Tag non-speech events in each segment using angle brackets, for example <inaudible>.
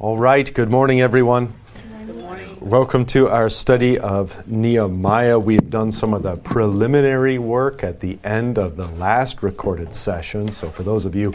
All right, good morning, everyone. Good morning. Welcome to our study of Nehemiah. We've done some of the preliminary work at the end of the last recorded session. So, for those of you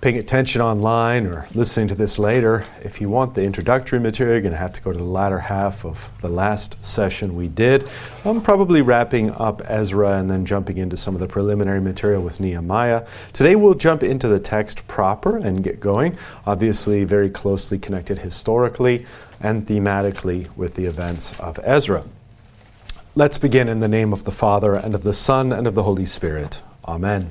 paying attention online or listening to this later, if you want the introductory material, you're going to have to go to the latter half of the last session we did. I'm probably wrapping up Ezra and then jumping into some of the preliminary material with Nehemiah. Today we'll jump into the text proper and get going, obviously, very closely connected historically and thematically with the events of Ezra. Let's begin in the name of the Father, and of the Son, and of the Holy Spirit. Amen.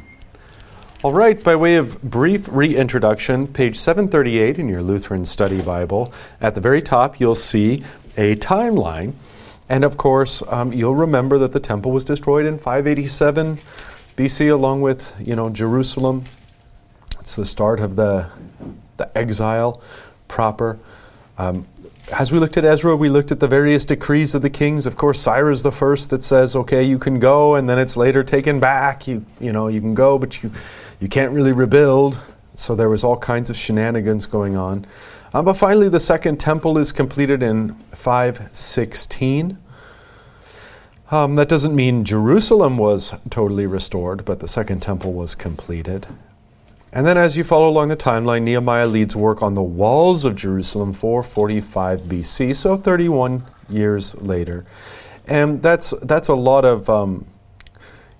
All right, by way of brief reintroduction, page 738 in your Lutheran Study Bible, at the very top you'll see a timeline. And of course, um, you'll remember that the temple was destroyed in 587 BC, along with you know Jerusalem. It's the start of the the exile proper. Um, as we looked at Ezra, we looked at the various decrees of the kings. Of course, Cyrus the first that says, "Okay, you can go," and then it's later taken back. You you know you can go, but you you can't really rebuild. So there was all kinds of shenanigans going on. Um, but finally, the second temple is completed in 516. Um, that doesn't mean Jerusalem was totally restored, but the second temple was completed. And then, as you follow along the timeline, Nehemiah leads work on the walls of Jerusalem 445 BC, so 31 years later. And that's, that's a lot of um,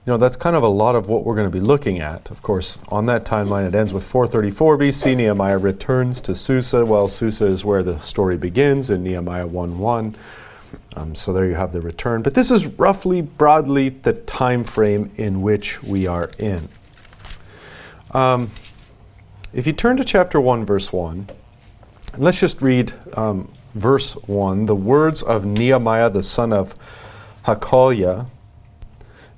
you know, that's kind of a lot of what we're going to be looking at. Of course, on that timeline, it ends with 434 BC. Nehemiah returns to Susa. Well, Susa is where the story begins in Nehemiah 1 1. Um, so there you have the return. But this is roughly, broadly, the time frame in which we are in. Um, if you turn to chapter 1, verse 1, let's just read um, verse 1 the words of Nehemiah the son of Hachaliah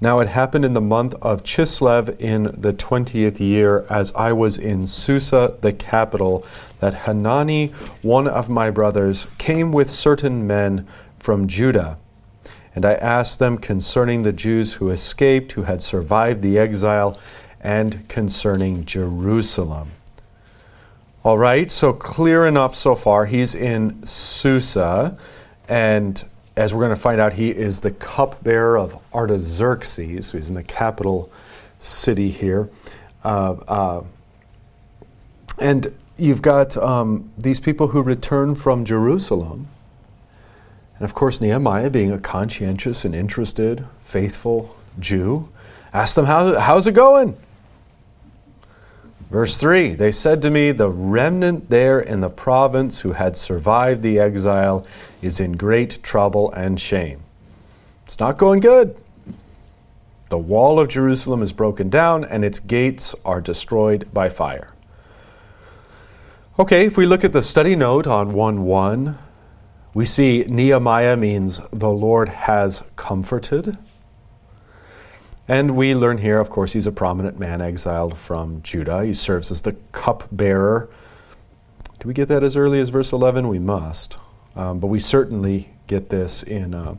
now it happened in the month of Chislev in the twentieth year, as I was in Susa, the capital, that Hanani, one of my brothers, came with certain men from Judah. And I asked them concerning the Jews who escaped, who had survived the exile, and concerning Jerusalem. All right, so clear enough so far. He's in Susa, and as we're going to find out, he is the cupbearer of Artaxerxes, who's in the capital city here. Uh, uh, and you've got um, these people who return from Jerusalem. And of course, Nehemiah, being a conscientious and interested, faithful Jew, asked them, How, How's it going? Verse 3 They said to me, The remnant there in the province who had survived the exile is in great trouble and shame. It's not going good. The wall of Jerusalem is broken down and its gates are destroyed by fire. Okay, if we look at the study note on 1 1, we see Nehemiah means the Lord has comforted. And we learn here, of course, he's a prominent man exiled from Judah. He serves as the cupbearer. Do we get that as early as verse 11? We must. Um, but we certainly get this in uh,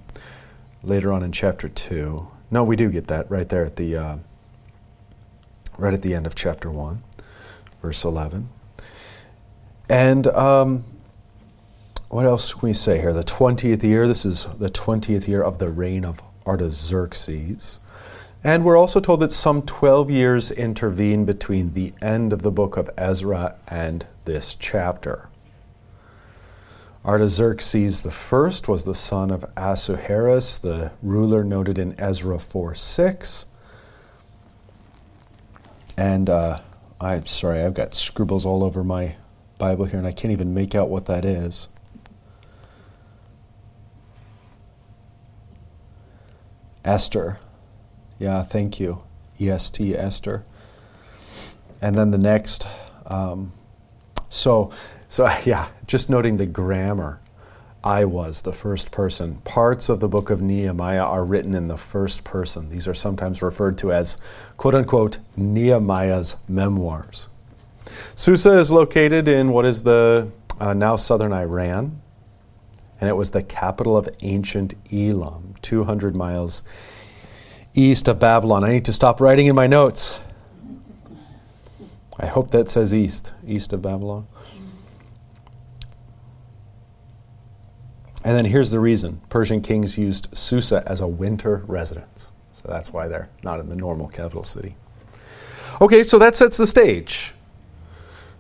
later on in chapter 2. No, we do get that right there at the uh, right at the end of chapter 1, verse 11. And um, what else can we say here? The 20th year, this is the 20th year of the reign of Artaxerxes. And we're also told that some 12 years intervene between the end of the book of Ezra and this chapter. Artaxerxes I was the son of Ahasuerus, the ruler noted in Ezra 4 6. And uh, I'm sorry, I've got scribbles all over my Bible here, and I can't even make out what that is. Esther. Yeah, thank you. EST Esther. And then the next. Um, so, so <laughs> yeah, just noting the grammar I was, the first person. Parts of the book of Nehemiah are written in the first person. These are sometimes referred to as, quote unquote, Nehemiah's memoirs. Susa is located in what is the uh, now southern Iran, and it was the capital of ancient Elam, 200 miles east of Babylon. I need to stop writing in my notes. I hope that says east, east of Babylon. And then here's the reason Persian kings used Susa as a winter residence. So that's why they're not in the normal capital city. Okay, so that sets the stage.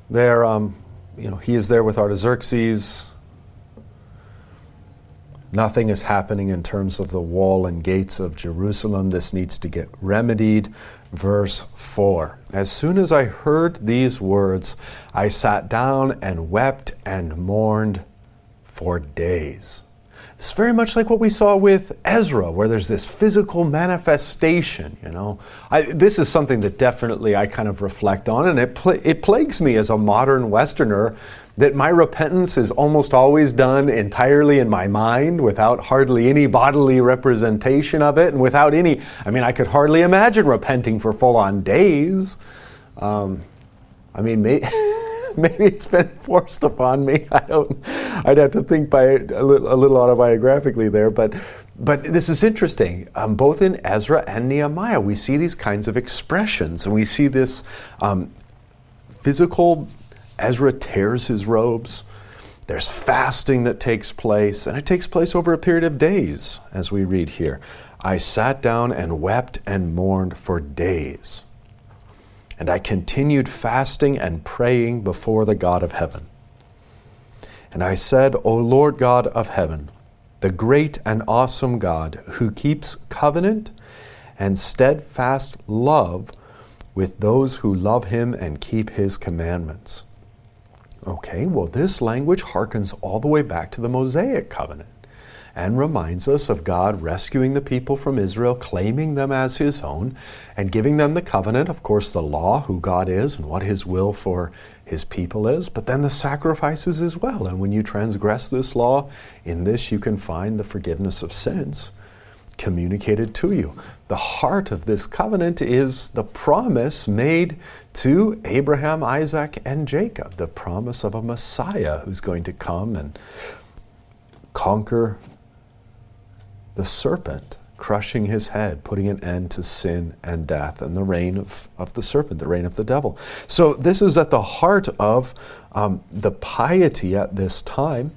There, um, you know, he is there with Artaxerxes. Nothing is happening in terms of the wall and gates of Jerusalem. This needs to get remedied. Verse 4 As soon as I heard these words, I sat down and wept and mourned for days. It's very much like what we saw with Ezra, where there's this physical manifestation. You know, I, this is something that definitely I kind of reflect on, and it pl- it plagues me as a modern Westerner that my repentance is almost always done entirely in my mind without hardly any bodily representation of it and without any, I mean, I could hardly imagine repenting for full on days. Um, I mean, may, <laughs> <laughs> maybe it's been forced upon me. I don't, I'd have to think by a little, a little autobiographically there, but but this is interesting. Um, both in Ezra and Nehemiah, we see these kinds of expressions, and we see this um, physical Ezra tears his robes. There's fasting that takes place, and it takes place over a period of days, as we read here. I sat down and wept and mourned for days. And I continued fasting and praying before the God of heaven. And I said, O Lord God of heaven, the great and awesome God who keeps covenant and steadfast love with those who love him and keep his commandments. Okay, well, this language harkens all the way back to the Mosaic covenant and reminds us of God rescuing the people from Israel, claiming them as His own, and giving them the covenant, of course, the law, who God is and what His will for His people is, but then the sacrifices as well. And when you transgress this law, in this you can find the forgiveness of sins communicated to you. The heart of this covenant is the promise made to Abraham, Isaac, and Jacob, the promise of a Messiah who's going to come and conquer the serpent, crushing his head, putting an end to sin and death, and the reign of, of the serpent, the reign of the devil. So, this is at the heart of um, the piety at this time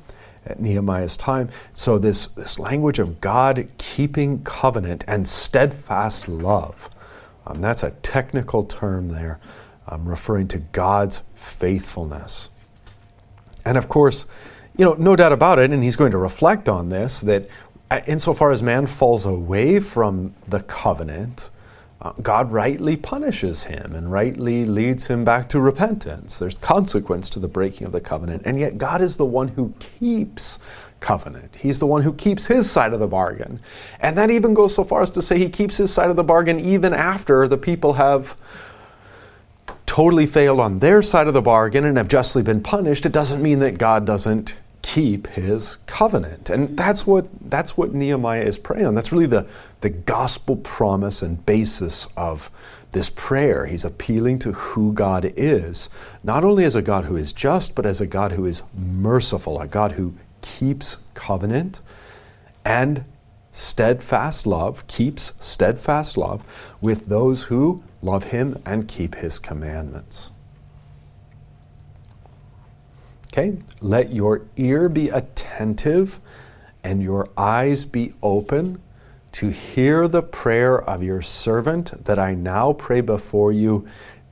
at Nehemiah's time. So, this, this language of God keeping covenant and steadfast love, um, that's a technical term there, um, referring to God's faithfulness. And of course, you know, no doubt about it, and he's going to reflect on this, that insofar as man falls away from the covenant, uh, God rightly punishes him and rightly leads him back to repentance. There's consequence to the breaking of the covenant. And yet, God is the one who keeps covenant. He's the one who keeps his side of the bargain. And that even goes so far as to say he keeps his side of the bargain even after the people have totally failed on their side of the bargain and have justly been punished. It doesn't mean that God doesn't keep his covenant. And that's what that's what Nehemiah is praying on. That's really the, the gospel promise and basis of this prayer. He's appealing to who God is, not only as a God who is just, but as a God who is merciful, a God who keeps covenant and steadfast love, keeps steadfast love with those who love him and keep his commandments. Okay? Let your ear be attentive and your eyes be open to hear the prayer of your servant that I now pray before you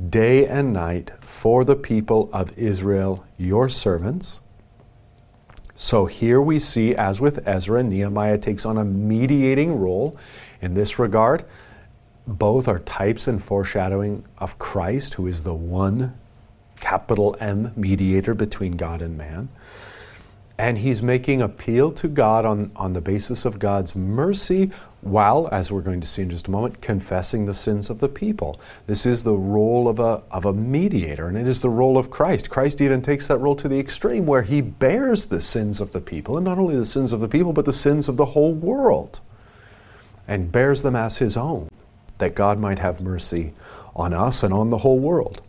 day and night for the people of Israel, your servants. So here we see, as with Ezra, Nehemiah takes on a mediating role in this regard. Both are types and foreshadowing of Christ, who is the one capital M mediator between God and man. And he's making appeal to God on, on the basis of God's mercy while, as we're going to see in just a moment, confessing the sins of the people. This is the role of a, of a mediator, and it is the role of Christ. Christ even takes that role to the extreme where he bears the sins of the people, and not only the sins of the people, but the sins of the whole world, and bears them as his own, that God might have mercy on us and on the whole world.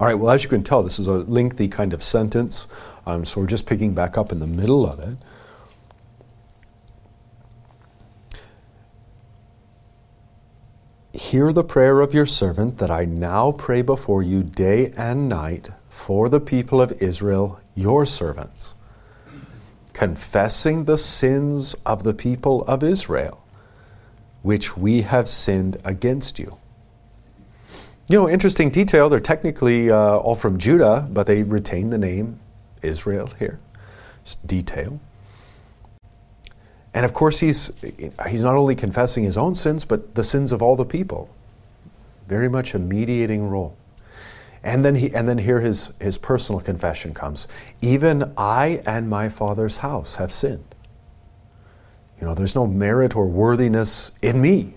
All right, well, as you can tell, this is a lengthy kind of sentence, um, so we're just picking back up in the middle of it. Hear the prayer of your servant that I now pray before you day and night for the people of Israel, your servants, confessing the sins of the people of Israel, which we have sinned against you. You know, interesting detail, they're technically uh, all from Judah, but they retain the name Israel here. Just detail. And of course, he's, he's not only confessing his own sins, but the sins of all the people. Very much a mediating role. And then, he, and then here his, his personal confession comes Even I and my Father's house have sinned. You know, there's no merit or worthiness in me.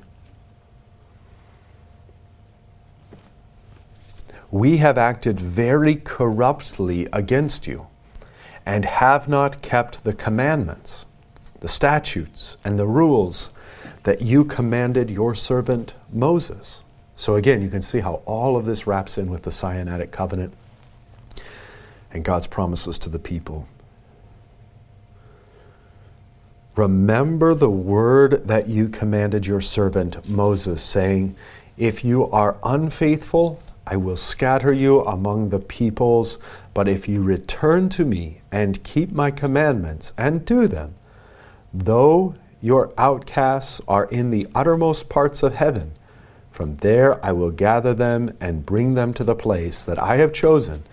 We have acted very corruptly against you and have not kept the commandments the statutes and the rules that you commanded your servant Moses. So again, you can see how all of this wraps in with the Sinaitic covenant and God's promises to the people. Remember the word that you commanded your servant Moses, saying, If you are unfaithful, I will scatter you among the peoples, but if you return to me and keep my commandments and do them, Though your outcasts are in the uttermost parts of heaven, from there I will gather them and bring them to the place that I have chosen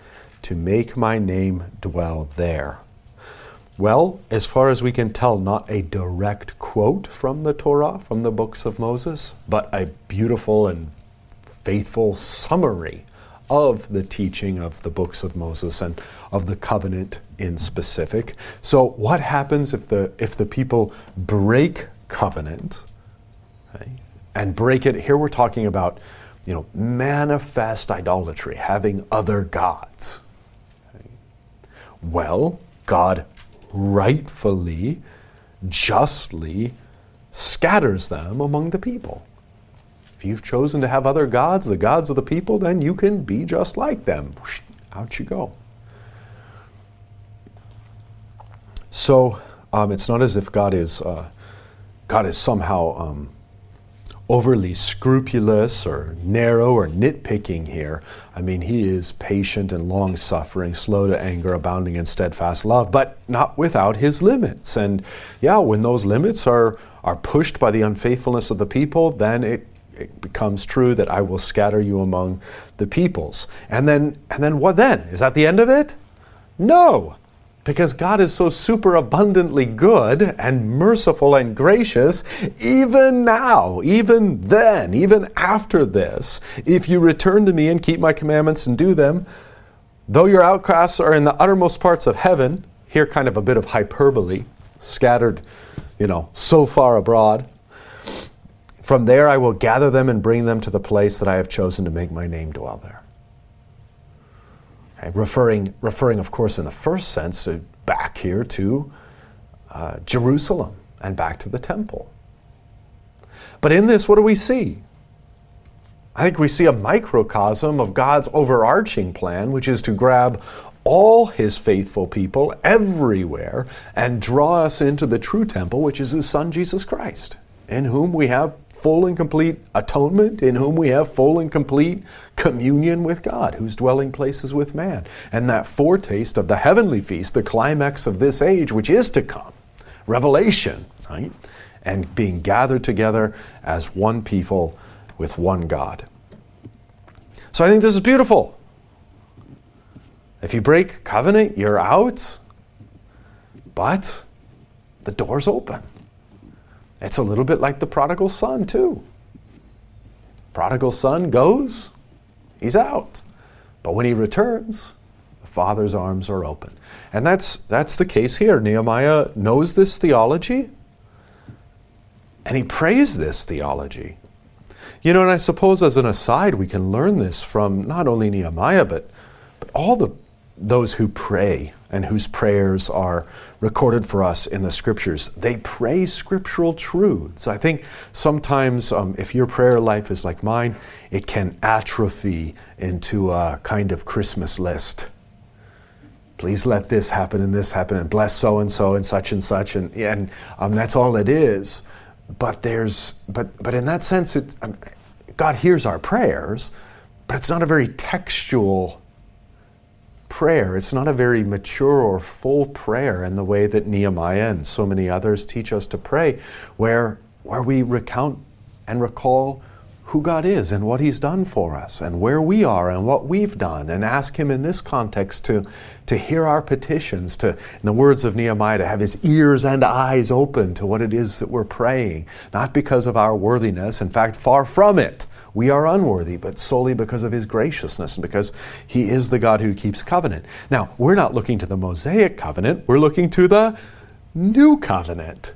to make my name dwell there. Well, as far as we can tell, not a direct quote from the Torah, from the books of Moses, but a beautiful and faithful summary of the teaching of the books of Moses and of the covenant in specific. So, what happens if the if the people break covenant okay, and break it? Here we're talking about, you know, manifest idolatry, having other gods. Okay. Well, God rightfully, justly scatters them among the people. If you've chosen to have other gods, the gods of the people, then you can be just like them. Out you go. So um, it's not as if God is uh, God is somehow um, overly scrupulous or narrow or nitpicking here. I mean, He is patient and long suffering, slow to anger, abounding in steadfast love, but not without His limits. And yeah, when those limits are are pushed by the unfaithfulness of the people, then it it becomes true that I will scatter you among the peoples. And then, and then what then? Is that the end of it? No, because God is so super abundantly good and merciful and gracious, even now, even then, even after this, if you return to me and keep my commandments and do them, though your outcasts are in the uttermost parts of heaven, here kind of a bit of hyperbole, scattered, you know, so far abroad, from there I will gather them and bring them to the place that I have chosen to make my name dwell there. Okay, referring, referring, of course, in the first sense, to back here to uh, Jerusalem and back to the temple. But in this, what do we see? I think we see a microcosm of God's overarching plan, which is to grab all his faithful people everywhere and draw us into the true temple, which is his son Jesus Christ, in whom we have full and complete atonement, in whom we have full and complete communion with God, whose dwelling place is with man. And that foretaste of the heavenly feast, the climax of this age, which is to come, revelation, right? And being gathered together as one people with one God. So I think this is beautiful. If you break covenant, you're out, but the door's open. It's a little bit like the prodigal son, too. Prodigal son goes, he's out. But when he returns, the father's arms are open. And that's, that's the case here. Nehemiah knows this theology. And he prays this theology. You know, and I suppose as an aside, we can learn this from not only Nehemiah, but, but all the, those who pray and whose prayers are recorded for us in the scriptures. They pray scriptural truths. I think sometimes um, if your prayer life is like mine, it can atrophy into a kind of Christmas list. Please let this happen and this happen and bless so and so and such and such and and um, that's all it is. But there's but but in that sense, it, um, God hears our prayers, but it's not a very textual prayer. It's not a very mature or full prayer in the way that Nehemiah and so many others teach us to pray, where, where we recount and recall who God is and what He's done for us and where we are and what we've done and ask Him in this context to, to hear our petitions, to, in the words of Nehemiah, to have His ears and eyes open to what it is that we're praying, not because of our worthiness, in fact, far from it. We are unworthy, but solely because of His graciousness and because He is the God who keeps covenant. Now, we're not looking to the Mosaic covenant, we're looking to the new covenant.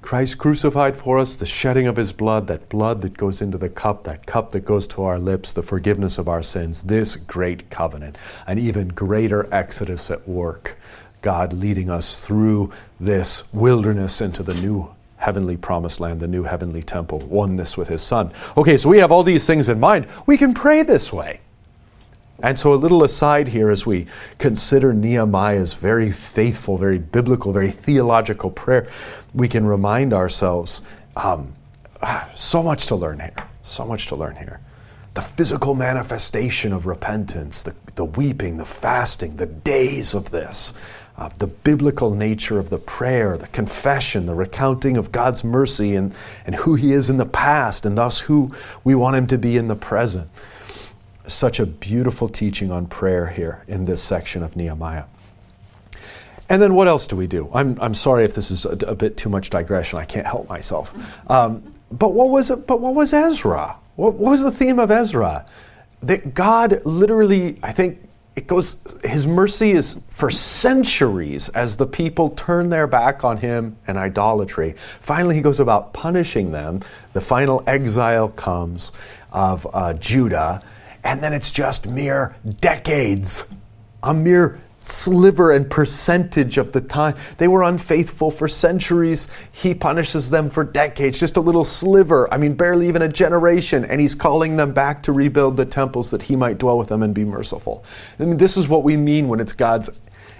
Christ crucified for us, the shedding of his blood, that blood that goes into the cup, that cup that goes to our lips, the forgiveness of our sins, this great covenant, an even greater exodus at work. God leading us through this wilderness into the new heavenly promised land, the new heavenly temple, oneness with his Son. Okay, so we have all these things in mind. We can pray this way. And so, a little aside here as we consider Nehemiah's very faithful, very biblical, very theological prayer, we can remind ourselves um, so much to learn here. So much to learn here. The physical manifestation of repentance, the, the weeping, the fasting, the days of this, uh, the biblical nature of the prayer, the confession, the recounting of God's mercy and, and who He is in the past, and thus who we want Him to be in the present such a beautiful teaching on prayer here in this section of Nehemiah. And then what else do we do? I'm, I'm sorry if this is a, a bit too much digression. I can't help myself. Um, but what was it? But what was Ezra? What, what was the theme of Ezra? That God literally, I think, it goes. His mercy is for centuries as the people turn their back on Him and idolatry. Finally, He goes about punishing them. The final exile comes of uh, Judah and then it's just mere decades, a mere sliver and percentage of the time. They were unfaithful for centuries. He punishes them for decades, just a little sliver. I mean, barely even a generation. And he's calling them back to rebuild the temples that he might dwell with them and be merciful. And this is what we mean when it's God's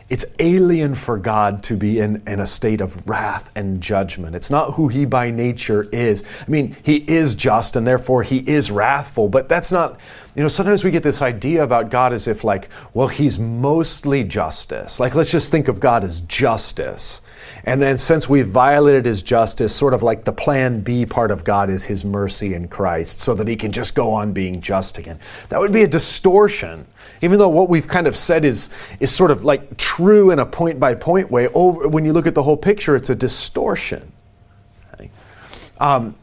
it's alien for God to be in, in a state of wrath and judgment. It's not who He by nature is. I mean, He is just and therefore He is wrathful, but that's not, you know, sometimes we get this idea about God as if, like, well, He's mostly justice. Like, let's just think of God as justice. And then, since we've violated his justice, sort of like the plan B part of God is his mercy in Christ, so that he can just go on being just again. That would be a distortion. Even though what we've kind of said is, is sort of like true in a point by point way, over, when you look at the whole picture, it's a distortion. Um,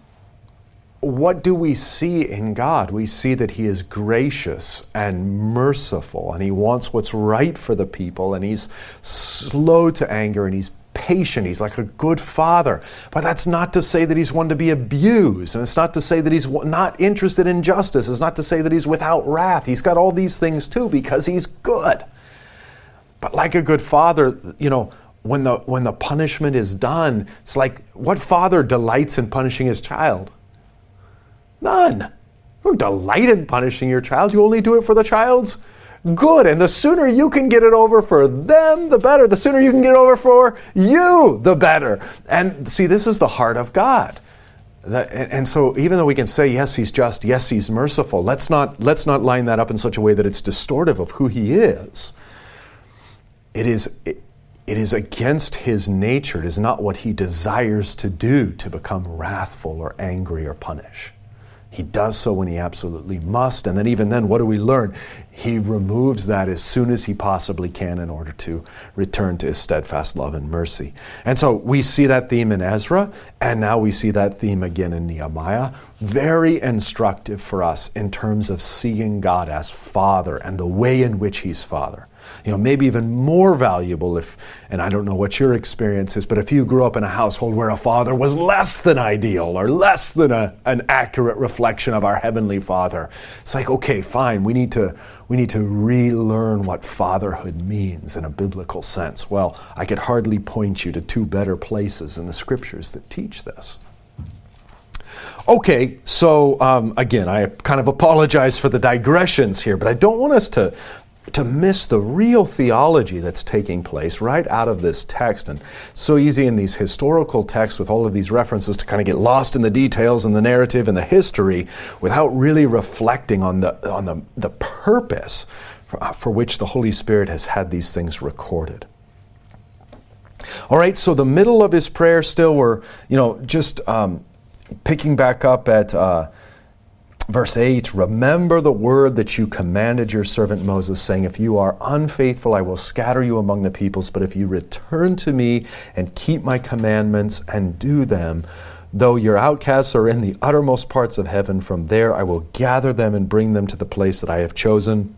what do we see in God? We see that He is gracious and merciful, and He wants what's right for the people, and He's slow to anger, and He's patient. He's like a good father. But that's not to say that he's one to be abused. And it's not to say that he's not interested in justice. It's not to say that he's without wrath. He's got all these things too because he's good. But like a good father, you know, when the, when the punishment is done, it's like what father delights in punishing his child? None. You delight in punishing your child. You only do it for the child's good. And the sooner you can get it over for them, the better. The sooner you can get it over for you, the better. And see, this is the heart of God. And so even though we can say yes he's just yes he's merciful let's not let's not line that up in such a way that it's distortive of who he is it is it, it is against his nature it is not what he desires to do to become wrathful or angry or punish He does so when he absolutely must. And then, even then, what do we learn? He removes that as soon as he possibly can in order to return to his steadfast love and mercy. And so we see that theme in Ezra, and now we see that theme again in Nehemiah. Very instructive for us in terms of seeing God as Father and the way in which he's Father you know, maybe even more valuable if, and I don't know what your experience is, but if you grew up in a household where a father was less than ideal or less than a, an accurate reflection of our heavenly father, it's like, okay, fine, we need to, we need to relearn what fatherhood means in a biblical sense. Well, I could hardly point you to two better places in the scriptures that teach this. Okay, so um, again, I kind of apologize for the digressions here, but I don't want us to to miss the real theology that's taking place right out of this text. And so easy in these historical texts with all of these references to kind of get lost in the details and the narrative and the history without really reflecting on the, on the, the purpose for, uh, for which the Holy Spirit has had these things recorded. All right, so the middle of his prayer still, we're, you know, just um, picking back up at. Uh, Verse 8 Remember the word that you commanded your servant Moses, saying, If you are unfaithful, I will scatter you among the peoples, but if you return to me and keep my commandments and do them, though your outcasts are in the uttermost parts of heaven, from there I will gather them and bring them to the place that I have chosen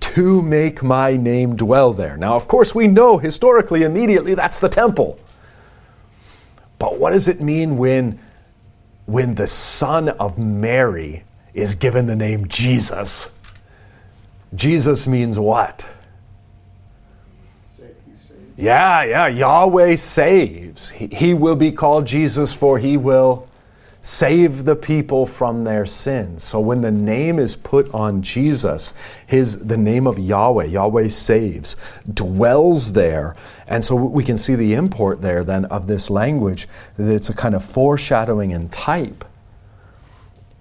to make my name dwell there. Now, of course, we know historically, immediately, that's the temple. But what does it mean when when the son of Mary is given the name Jesus. Jesus means what? Yeah, yeah, Yahweh saves. He, he, will be called Jesus, for he will save the people from their sins. So when the name is put on Jesus, his the name of Yahweh, Yahweh saves, dwells there. And so we can see the import there then of this language that it's a kind of foreshadowing and type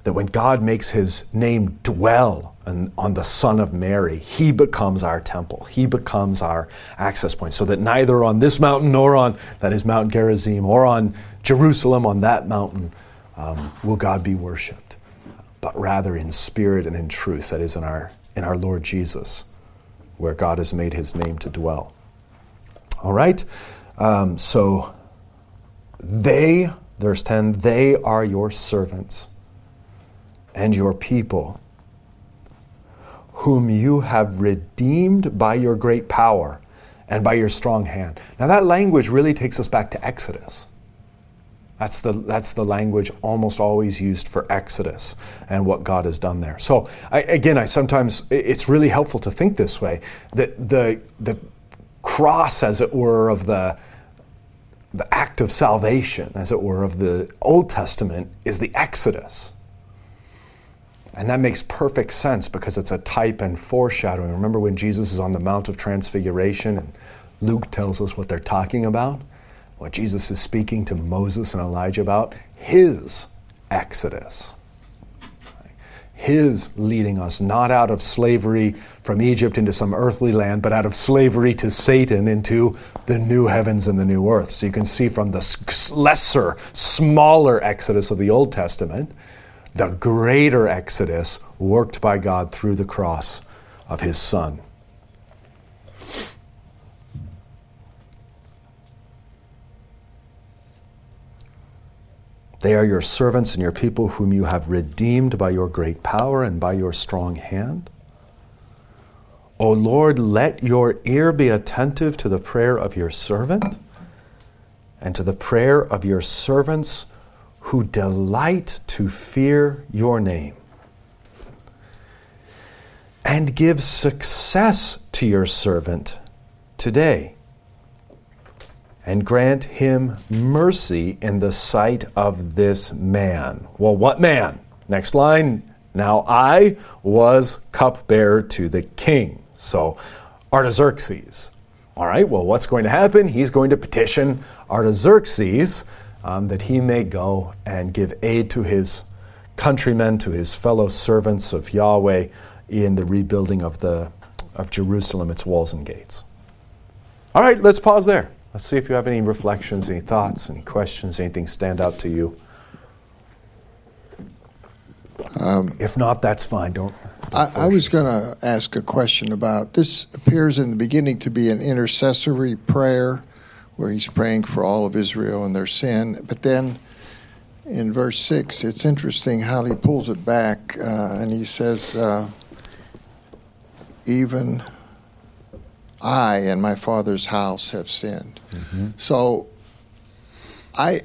that when God makes his name dwell on, on, the Son of Mary, he becomes our temple. He becomes our access point. So that neither on this mountain nor on, that is Mount Gerizim, or on Jerusalem, on that mountain, um, will God be worshiped, but rather in spirit and in truth, that is in our, in our Lord Jesus, where God has made his name to dwell. All right? Um, so they, verse 10, they are your servants and your people, whom you have redeemed by your great power and by your strong hand. Now, that language really takes us back to Exodus. That's the, that's the language almost always used for Exodus and what God has done there. So, I, again, I sometimes, it's really helpful to think this way that the, the cross, as it were, of the, the act of salvation, as it were, of the Old Testament is the Exodus. And that makes perfect sense because it's a type and foreshadowing. Remember when Jesus is on the Mount of Transfiguration and Luke tells us what they're talking about? What Jesus is speaking to Moses and Elijah about, his exodus. His leading us not out of slavery from Egypt into some earthly land, but out of slavery to Satan into the new heavens and the new earth. So you can see from the lesser, smaller exodus of the Old Testament, the greater exodus worked by God through the cross of his Son. They are your servants and your people whom you have redeemed by your great power and by your strong hand. O Lord, let your ear be attentive to the prayer of your servant and to the prayer of your servants who delight to fear your name. And give success to your servant today and grant him mercy in the sight of this man. Well, what man? Next line. Now I was cupbearer to the king. So Artaxerxes. All right, well, what's going to happen? He's going to petition Artaxerxes um, that he may go and give aid to his countrymen, to his fellow servants of Yahweh in the rebuilding of, the, of Jerusalem, its walls and gates. All right, let's pause there. Let's see if you have any reflections, any thoughts, any questions, anything stand out to you. Um, if not, that's fine. Don't. I, I was going to ask a question about this. Appears in the beginning to be an intercessory prayer, where he's praying for all of Israel and their sin. But then, in verse six, it's interesting how he pulls it back, uh, and he says, uh, "Even I and my father's house have sinned." Mm-hmm. So, I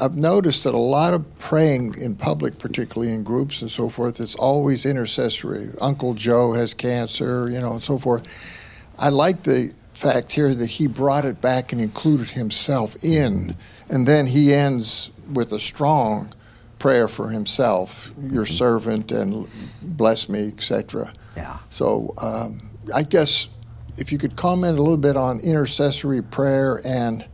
I've noticed that a lot of praying in public, particularly in groups and so forth, it's always intercessory. Uncle Joe has cancer, you know, and so forth. I like the fact here that he brought it back and included himself in, and then he ends with a strong prayer for himself, your mm-hmm. servant, and bless me, etc. Yeah. So um, I guess if you could comment a little bit on intercessory prayer and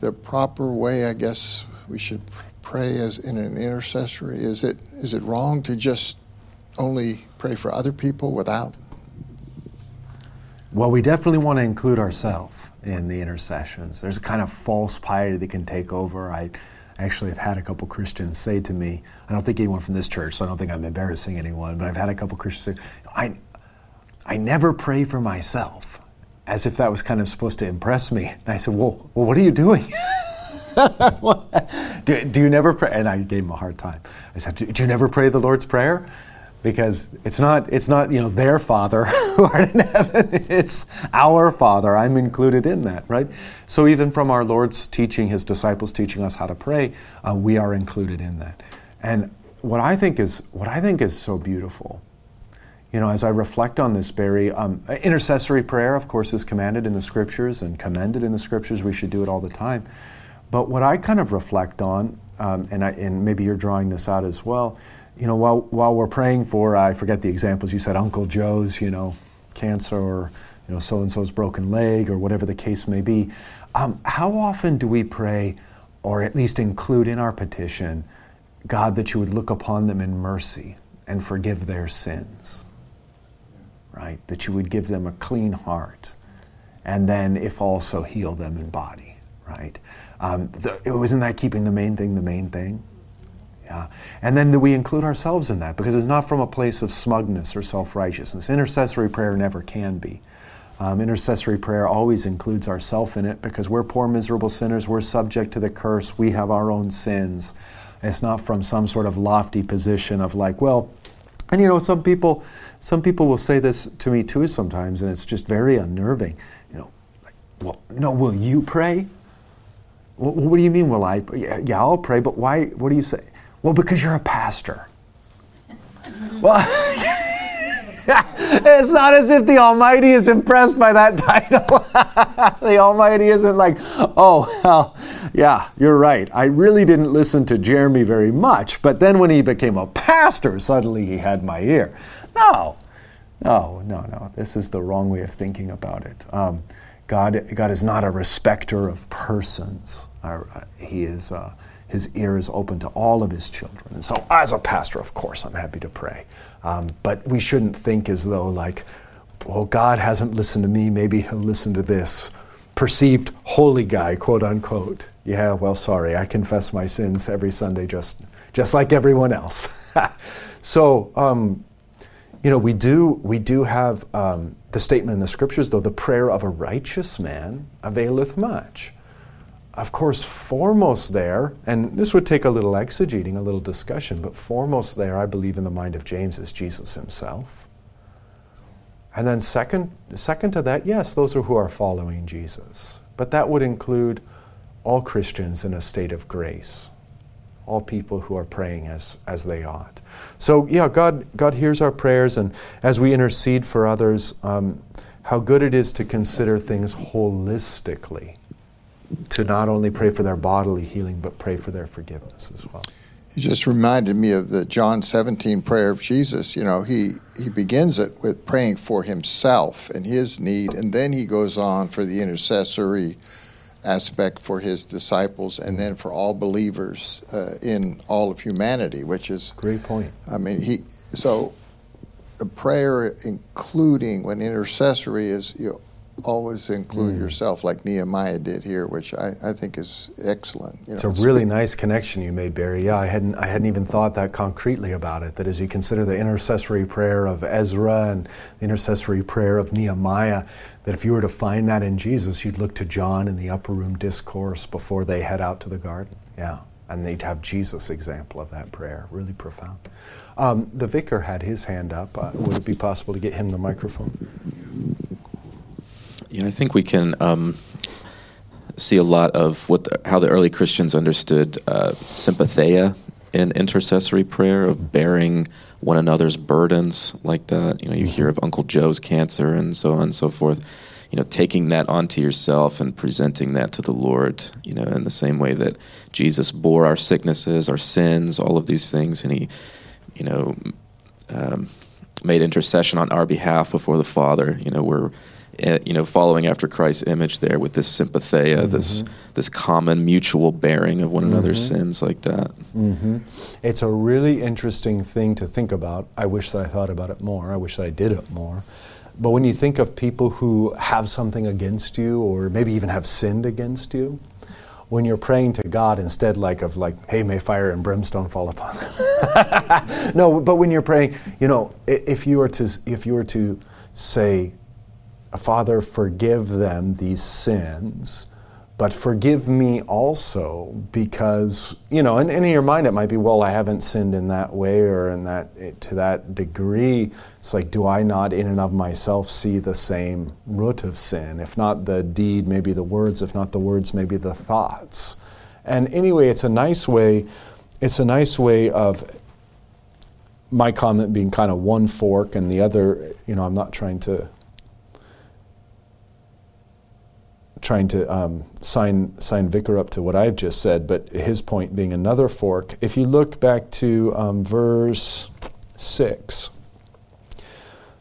the proper way, I guess we should pray as in an intercessory? Is it is it wrong to just only pray for other people without? Well, we definitely want to include ourselves in the intercessions. There's a kind of false piety that can take over. I actually have had a couple Christians say to me, I don't think anyone from this church, so I don't think I'm embarrassing anyone, but I've had a couple Christians say, I, I never pray for myself as if that was kind of supposed to impress me. And I said, Well, well what are you doing? <laughs> do, do, you never pray? And I gave him a hard time. I said, do, do, you never pray the Lord's Prayer? Because it's not, it's not, you know, their Father <laughs> who art in heaven. It's our Father. I'm included in that, right? So even from our Lord's teaching, His disciples teaching us how to pray, uh, we are included in that. And what I think is, what I think is so beautiful you know, as I reflect on this, Barry, um, intercessory prayer, of course, is commanded in the scriptures and commended in the scriptures. We should do it all the time. But what I kind of reflect on, um, and, I, and maybe you're drawing this out as well, you know, while, while we're praying for, I forget the examples, you said Uncle Joe's, you know, cancer or, you know, so and so's broken leg or whatever the case may be. Um, how often do we pray, or at least include in our petition, God, that you would look upon them in mercy and forgive their sins? Right? That you would give them a clean heart, and then if also heal them in body, right? Um, the, wasn't that keeping the main thing the main thing? Yeah. And then that we include ourselves in that because it's not from a place of smugness or self righteousness. Intercessory prayer never can be. Um, intercessory prayer always includes ourself in it because we're poor, miserable sinners. We're subject to the curse. We have our own sins. It's not from some sort of lofty position of like, well, and you know, some people, some people will say this to me too sometimes, and it's just very unnerving. You know, like, well, no, will you pray? Well, what do you mean, will I? Yeah, yeah, I'll pray, but why? What do you say? Well, because you're a pastor. <laughs> well, <laughs> it's not as if the Almighty is impressed by that <laughs> title. the Almighty isn't like, oh, well, yeah, you're right. I really didn't listen to Jeremy very much, but then when he became a pastor, suddenly he had my ear. No, no, no, no. This is the wrong way of thinking about it. Um, God, God is not a respecter of persons. Uh, he is. Uh, his ear is open to all of his children. And so, as a pastor, of course, I'm happy to pray. Um, but we shouldn't think as though, like, well, God hasn't listened to me, maybe he'll listen to this perceived holy guy, quote unquote. Yeah, well, sorry, I confess my sins every Sunday just, just like everyone else. <laughs> so, um, you know, we do, we do have um, the statement in the scriptures, though, the prayer of a righteous man availeth much of course, foremost there, and this would take a little exegeting, a little discussion, but foremost there, I believe, in the mind of James is Jesus himself. And then, second, second to that, yes, those are who are following Jesus. But that would include all Christians in a state of grace, all people who are praying as, as they ought. So, yeah, God, God hears our prayers, and as we intercede for others, um, how good it is to consider things holistically to not only pray for their bodily healing, but pray for their forgiveness as well. He just reminded me of the John 17 prayer of Jesus. You know, he, he begins it with praying for himself and his need, and then he goes on for the intercessory aspect for his disciples and then for all believers uh, in all of humanity, which is great point. I mean, he so the prayer, including when intercessory is you know, always include yourself, like Nehemiah did here, which I, I think is excellent. You It's know, a really nice connection you made, Barry. Yeah, I hadn't I hadn't even thought that concretely about it. That as you consider the intercessory prayer of Ezra and the intercessory prayer of Nehemiah, that if you were to find that in Jesus, you'd look to John in the upper room discourse before they head out to the garden. Yeah, and they'd have Jesus' example of that prayer. Really profound. Um, the vicar had his hand up. Uh, would it be possible to get him the microphone? Yeah, I think we can um, see a lot of what the, how the early Christians understood uh, sympatheia in intercessory prayer of bearing one another's burdens like that. You know, you hear of Uncle Joe's cancer and so on and so forth. You know, taking that onto yourself and presenting that to the Lord. You know, in the same way that Jesus bore our sicknesses, our sins, all of these things, and he, you know, um, made intercession on our behalf before the Father. You know, we're uh, you know, following after Christ's image there with this sympatheia, mm-hmm. this this common mutual bearing of one mm-hmm. another's sins like that. Mm-hmm. It's a really interesting thing to think about. I wish that I thought about it more. I wish that I did it more. But when you think of people who have something against you or maybe even have sinned against you, when you're praying to God instead like of like, hey, may fire and brimstone fall upon them. <laughs> no, but when you're praying, you know, if you were to if you were to say, Father, forgive them these sins, but forgive me also because, you know, and, in your mind it might be, well, I haven't sinned in that way or in that to that degree. It's like, do I not in and of myself see the same root of sin? If not the deed, maybe the words, if not the words, maybe the thoughts. And anyway, it's a nice way, it's a nice way of my comment being kind of one fork and the other, you know, I'm not trying to trying to um, sign sign Vicar up to what I've just said, but his point being another fork. If you look back to um, verse six,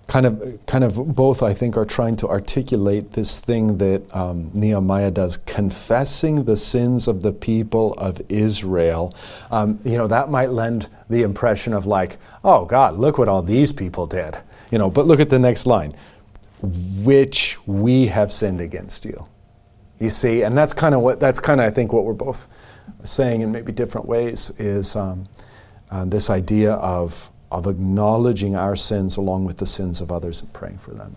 kind of kind of both I think are trying to articulate this thing that um, Nehemiah does, confessing the sins of the people of Israel. Um, you know that might lend the impression of like, oh God, look what all these people did. You know, but look at the next line, which we have sinned against you. You see, and that's kind of what that's kind of I think what we're both saying in maybe different ways is um, uh, this idea of of acknowledging our sins along with the sins of others and praying for them.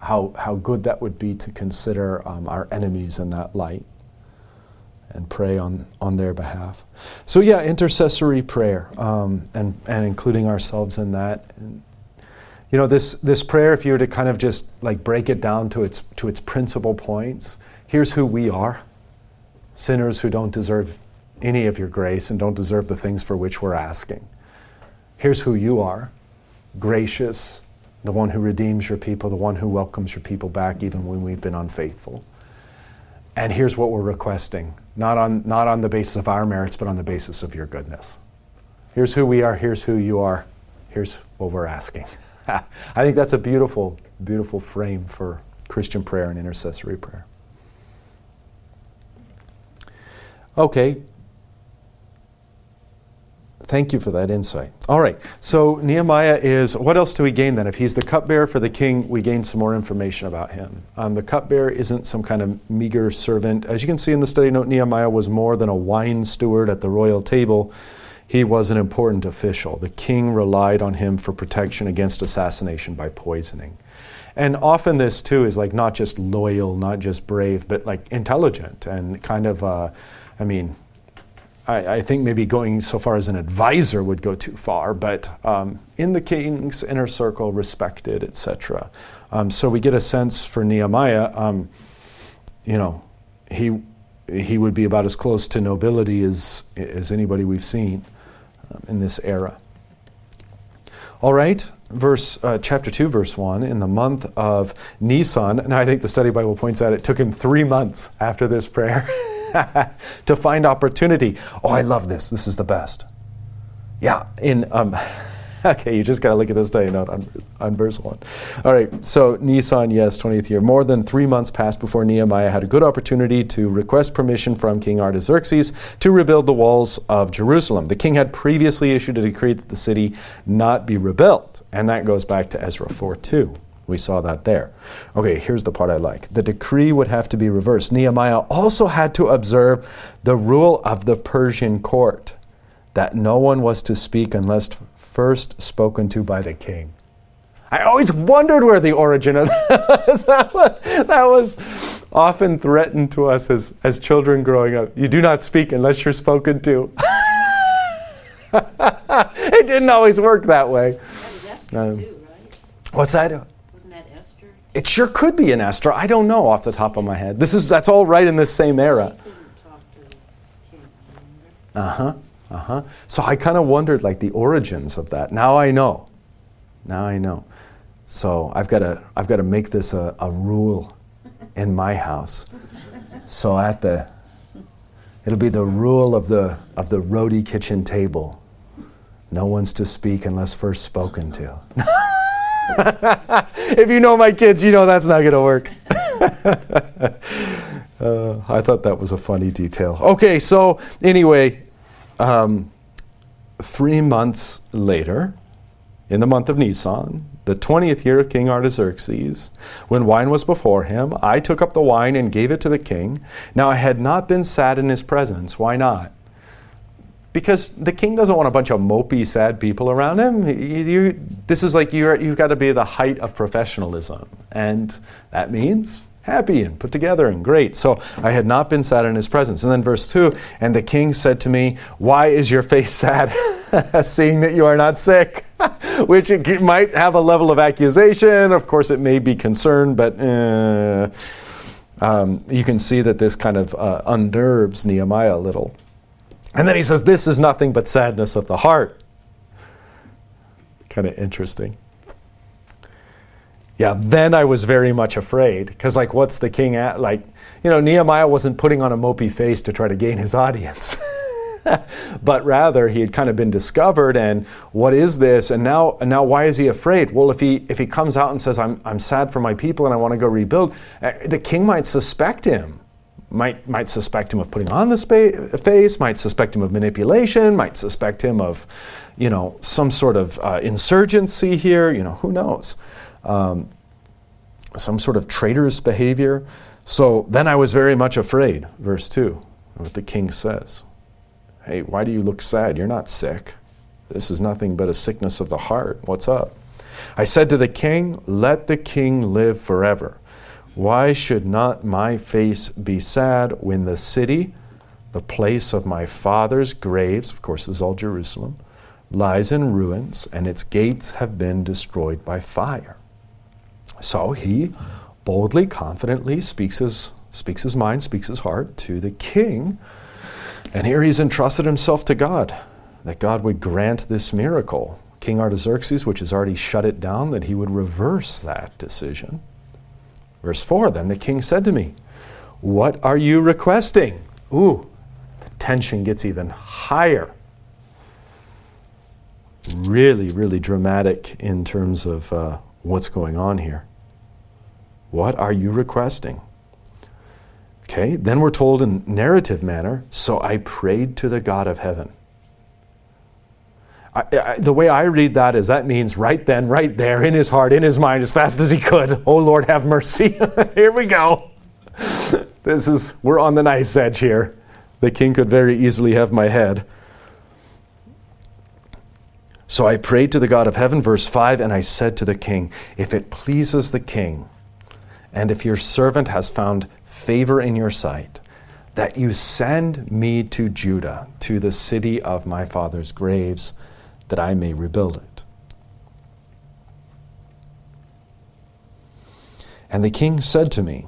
How how good that would be to consider um, our enemies in that light and pray on on their behalf. So yeah, intercessory prayer um, and and including ourselves in that. And, you know this this prayer, if you were to kind of just like break it down to its to its principal points here's who we are sinners who don't deserve any of your grace and don't deserve the things for which we're asking. Here's who you are gracious, the one who redeems your people, the one who welcomes your people back even when we've been unfaithful. And here's what we're requesting not on, not on the basis of our merits, but on the basis of your goodness. Here's who we are, here's who you are, here's what we're asking. <laughs> I think that's a beautiful, beautiful frame for Christian prayer and intercessory prayer. Okay. Thank you for that insight. All right. So Nehemiah is, what else do we gain then? If he's the cupbearer for the king, we gain some more information about him. Um, the cupbearer isn't some kind of meager servant. As you can see in the study note, Nehemiah was more than a wine steward at the royal table. He was an important official. The king relied on him for protection against assassination by poisoning. And often this too is like not just loyal, not just brave, but like intelligent and kind of, uh, I mean, I, I, think maybe going so far as an advisor would go too far, but um, in the king's inner circle, respected, etc. Um, so we get a sense for Nehemiah, um, you know, he he would be about as close to nobility as as anybody we've seen um, in this era. All right, verse uh, chapter 2 verse 1 in the month of nisan now i think the study bible points out it took him three months after this prayer <laughs> <laughs> to find opportunity. Oh i love this. This is the best. Yeah in um, <laughs> okay you just got to look at this study note on, on verse 1 all right so nisan yes 20th year. More than three months passed before nehemiah had a good opportunity to request permission from king artaxerxes to rebuild the walls of jerusalem. The king had previously issued a decree that the city not be rebuilt and that goes back to Ezra 4 2. We saw that there. Okay, here's the part I like. The decree would have to be reversed. Nehemiah also had to observe the rule of the Persian court that no one was to speak unless first spoken to by the king. I always wondered where the origin of <laughs> that was. That was, that was often threatened to us as, as children growing up. You do not speak unless you're spoken to. <laughs> it didn't always work that way. That was Esther Um, too, right? What's that? Wasn't that Esther? It sure could be an Esther. I don't know off the top of my head. This is that's all right in this same era. She couldn't talk to the king, remember? Uh huh. Uh huh. So I kind of wondered like the origins of that. Now I know. Now I know. So I've got to I've got to make this a, a rule in my house. So at the it'll be the rule of the of the roadie kitchen table. No one's to speak unless first spoken to. <laughs> <laughs> if you know my kids, you know that's not going to work. <laughs> Uh, I thought that was a funny detail. Okay, so anyway, um, three months later, in the month of Nisan, the 20th year of King Artaxerxes, when wine was before him, I took up the wine and gave it to the king. Now I had not been sad in his presence. Why not? Because the king doesn't want a bunch of mopey, sad people around him. You- you- this is like you're, you've got to be the height of professionalism. And that means happy and put together and great. So I had not been sad in his presence. And then verse 2 And the king said to me, Why is your face <laughs> sad, <laughs> seeing that you are not sick? <laughs> Which it might have a level of accusation. Of course, it may be concern, but. Uh, um, you can see that this kind of uh, unnerves Nehemiah a little. And then he says, This is nothing but sadness of the heart. Kind of interesting. Yeah, then I was very much afraid because, like, what's the king at? Like, you know, Nehemiah wasn't putting on a mopey face to try to gain his audience. <laughs> but rather he had kind of been discovered and what is this and now and now why is he afraid well if he if he comes out and says i'm, I'm sad for my people and i want to go rebuild uh, the king might suspect him might might suspect him of putting on the spa- face might suspect him of manipulation might suspect him of you know some sort of uh, insurgency here you know who knows um, some sort of traitorous behavior so then i was very much afraid verse 2 what the king says Hey, why do you look sad? You're not sick. This is nothing but a sickness of the heart. What's up? I said to the king, Let the king live forever. Why should not my face be sad when the city, the place of my father's graves, of course, is all Jerusalem, lies in ruins and its gates have been destroyed by fire? So he boldly, confidently speaks his, speaks his mind, speaks his heart to the king. And here he's entrusted himself to God, that God would grant this miracle. King Artaxerxes, which has already shut it down, that he would reverse that decision. Verse 4 Then the king said to me, What are you requesting? Ooh, the tension gets even higher. Really, really dramatic in terms of uh, what's going on here. What are you requesting? Okay, then we're told in narrative manner, so I prayed to the God of heaven. I, I, the way I read that is that means right then, right there, in his heart, in his mind, as fast as he could. Oh Lord, have mercy. <laughs> here we go. this is, we're on the knife's edge here. The king could very easily have my head. So I prayed to the God of heaven, verse 5, and I said to the king, If it pleases the king, and if your servant has found favor in your sight, that you send me to Judah, to the city of my father's graves, that I may rebuild it. And the king said to me,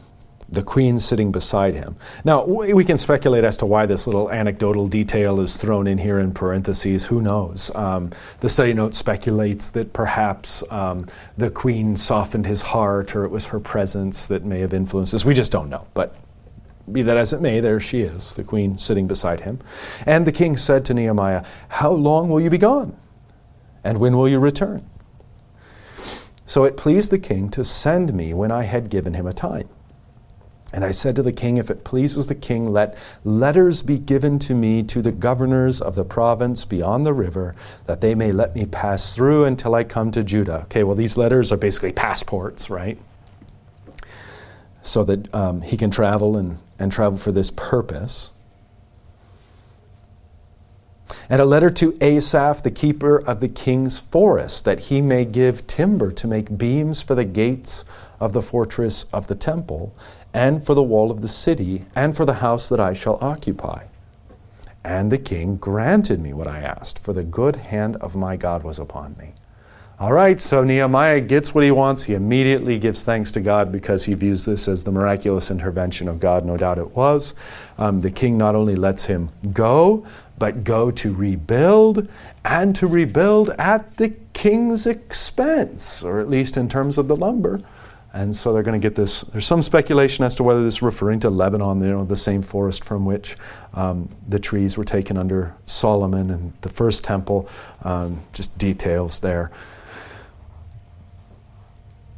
the queen sitting beside him. Now, we can speculate as to why this little anecdotal detail is thrown in here in parentheses. Who knows? Um, the study note speculates that perhaps um, the queen softened his heart or it was her presence that may have influenced this. We just don't know. But be that as it may, there she is, the queen sitting beside him. And the king said to Nehemiah, How long will you be gone? And when will you return? So it pleased the king to send me when I had given him a time. And I said to the king, If it pleases the king, let letters be given to me to the governors of the province beyond the river, that they may let me pass through until I come to Judah. Okay, well, these letters are basically passports, right? So that um, he can travel and, and travel for this purpose. And a letter to Asaph, the keeper of the king's forest, that he may give timber to make beams for the gates of the fortress of the temple, and for the wall of the city, and for the house that I shall occupy. And the king granted me what I asked, for the good hand of my God was upon me. All right, so Nehemiah gets what he wants. He immediately gives thanks to God because he views this as the miraculous intervention of God. No doubt it was. Um, the king not only lets him go, but go to rebuild and to rebuild at the king's expense, or at least in terms of the lumber. And so they're going to get this. There's some speculation as to whether this is referring to Lebanon, you know, the same forest from which um, the trees were taken under Solomon and the first temple. Um, just details there.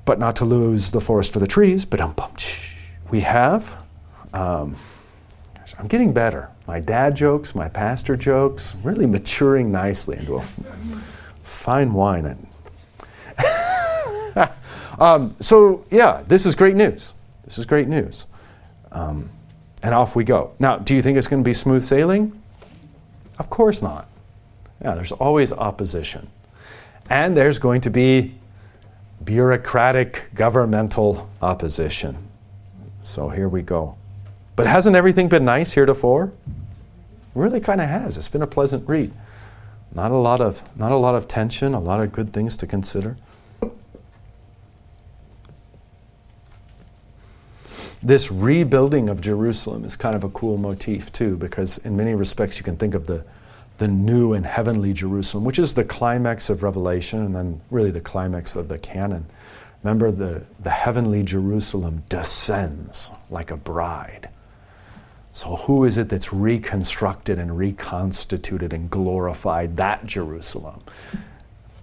But not to lose the forest for the trees, but um, we have. Um, I'm getting better. My dad jokes, my pastor jokes, really maturing nicely into a f- fine wine. <laughs> Um, so, yeah, this is great news. This is great news. Um, and off we go. Now, do you think it's going to be smooth sailing? Of course not. Yeah, there's always opposition. And there's going to be bureaucratic governmental opposition. So here we go. But hasn't everything been nice heretofore? Really kind of has. It's been a pleasant read. Not a lot of not a lot of tension, a lot of good things to consider. This rebuilding of Jerusalem is kind of a cool motif too, because in many respects you can think of the the new and heavenly Jerusalem, which is the climax of Revelation and then really the climax of the canon. Remember, the, the heavenly Jerusalem descends like a bride. So, who is it that's reconstructed and reconstituted and glorified that Jerusalem?